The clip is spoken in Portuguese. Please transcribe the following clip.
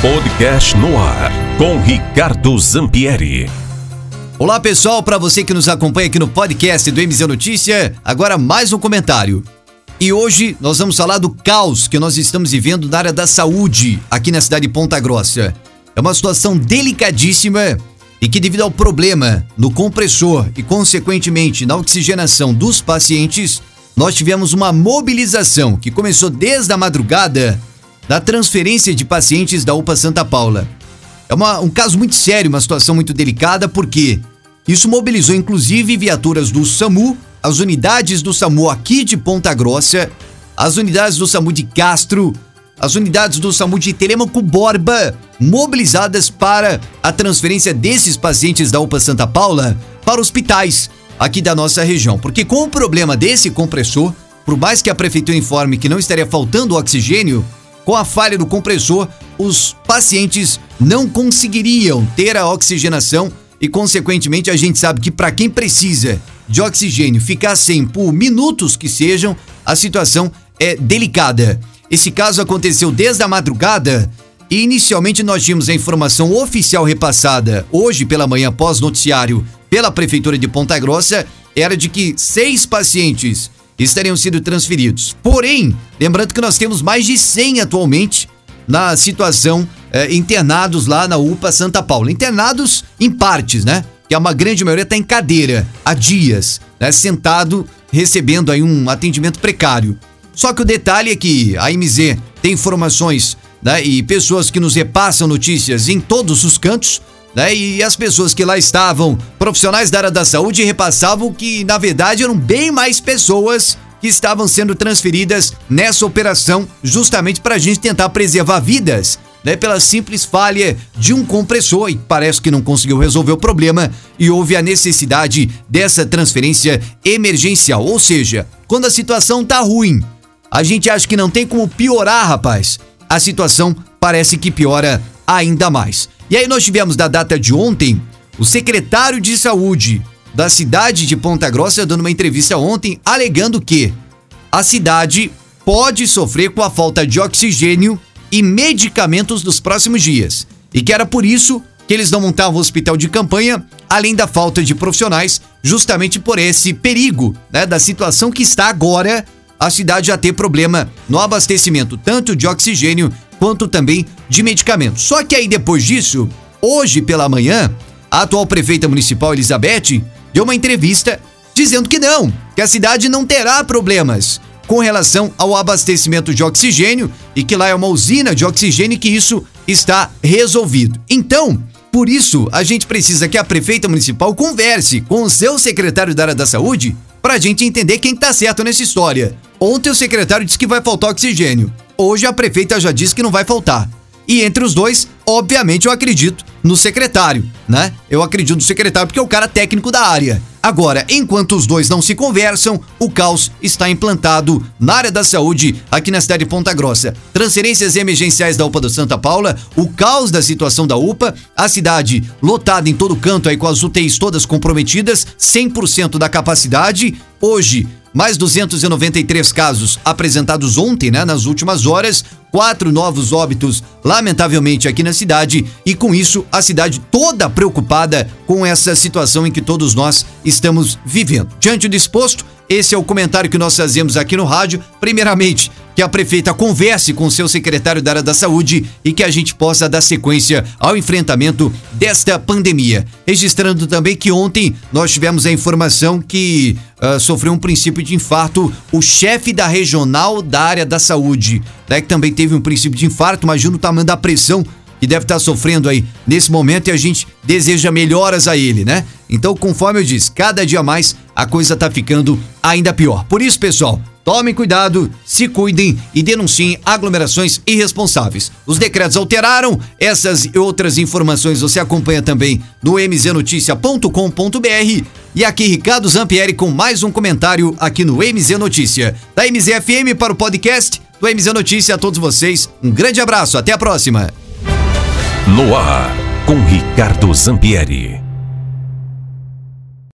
Podcast no ar com Ricardo Zampieri. Olá pessoal, para você que nos acompanha aqui no podcast do MZ Notícia, agora mais um comentário. E hoje nós vamos falar do caos que nós estamos vivendo na área da saúde aqui na cidade de Ponta Grossa. É uma situação delicadíssima e que devido ao problema no compressor e consequentemente na oxigenação dos pacientes, nós tivemos uma mobilização que começou desde a madrugada da transferência de pacientes da UPA Santa Paula. É uma, um caso muito sério, uma situação muito delicada, porque isso mobilizou inclusive viaturas do SAMU, as unidades do SAMU aqui de Ponta Grossa, as unidades do SAMU de Castro, as unidades do SAMU de Telemaco Borba, mobilizadas para a transferência desses pacientes da UPA Santa Paula para hospitais aqui da nossa região. Porque com o problema desse compressor, por mais que a prefeitura informe que não estaria faltando oxigênio, com a falha do compressor, os pacientes não conseguiriam ter a oxigenação e, consequentemente, a gente sabe que para quem precisa de oxigênio ficar sem por minutos que sejam, a situação é delicada. Esse caso aconteceu desde a madrugada e inicialmente nós tínhamos a informação oficial repassada hoje pela manhã pós-noticiário pela Prefeitura de Ponta Grossa era de que seis pacientes estariam sendo transferidos. Porém, lembrando que nós temos mais de 100 atualmente na situação eh, internados lá na UPA Santa Paula. Internados em partes, né? Que a uma grande maioria está em cadeira há dias, né? Sentado, recebendo aí um atendimento precário. Só que o detalhe é que a MZ tem informações né, e pessoas que nos repassam notícias em todos os cantos né? E as pessoas que lá estavam, profissionais da área da saúde, repassavam que, na verdade, eram bem mais pessoas que estavam sendo transferidas nessa operação, justamente para a gente tentar preservar vidas, né? Pela simples falha de um compressor e parece que não conseguiu resolver o problema e houve a necessidade dessa transferência emergencial. Ou seja, quando a situação tá ruim, a gente acha que não tem como piorar, rapaz. A situação parece que piora ainda mais. E aí nós tivemos da data de ontem o secretário de saúde da cidade de Ponta Grossa dando uma entrevista ontem alegando que a cidade pode sofrer com a falta de oxigênio e medicamentos nos próximos dias. E que era por isso que eles não montavam hospital de campanha, além da falta de profissionais, justamente por esse perigo, né, da situação que está agora a cidade já ter problema no abastecimento tanto de oxigênio quanto também de medicamentos. Só que aí depois disso, hoje pela manhã, a atual prefeita municipal Elizabeth deu uma entrevista dizendo que não, que a cidade não terá problemas com relação ao abastecimento de oxigênio e que lá é uma usina de oxigênio e que isso está resolvido. Então, por isso, a gente precisa que a prefeita municipal converse com o seu secretário da área da saúde para a gente entender quem está certo nessa história. Ontem o secretário disse que vai faltar oxigênio. Hoje a prefeita já disse que não vai faltar. E entre os dois, obviamente, eu acredito no secretário, né? Eu acredito no secretário porque é o cara técnico da área. Agora, enquanto os dois não se conversam, o caos está implantado na área da saúde aqui na cidade de Ponta Grossa. Transferências emergenciais da UPA do Santa Paula, o caos da situação da UPA, a cidade lotada em todo canto aí com as UTIs todas comprometidas, 100% da capacidade. Hoje, mais 293 casos apresentados ontem, né, nas últimas horas, quatro novos óbitos, lamentavelmente, aqui na cidade, e com isso a cidade toda preocupada com essa situação em que todos nós estamos vivendo. Diante do exposto, esse é o comentário que nós fazemos aqui no rádio. Primeiramente, que a prefeita converse com seu secretário da área da saúde e que a gente possa dar sequência ao enfrentamento desta pandemia. Registrando também que ontem nós tivemos a informação que uh, sofreu um princípio de infarto o chefe da regional da área da saúde, né, que também teve um princípio de infarto. Imagina o tamanho da pressão que deve estar sofrendo aí nesse momento e a gente deseja melhoras a ele, né? Então, conforme eu disse, cada dia mais a coisa tá ficando ainda pior. Por isso, pessoal, Tomem cuidado, se cuidem e denunciem aglomerações irresponsáveis. Os decretos alteraram, essas e outras informações você acompanha também no mznoticia.com.br. E aqui Ricardo Zampieri com mais um comentário aqui no MZ Notícia. Da MZFM para o podcast do MZ Notícia a todos vocês. Um grande abraço, até a próxima. No ar, com Ricardo Zampieri.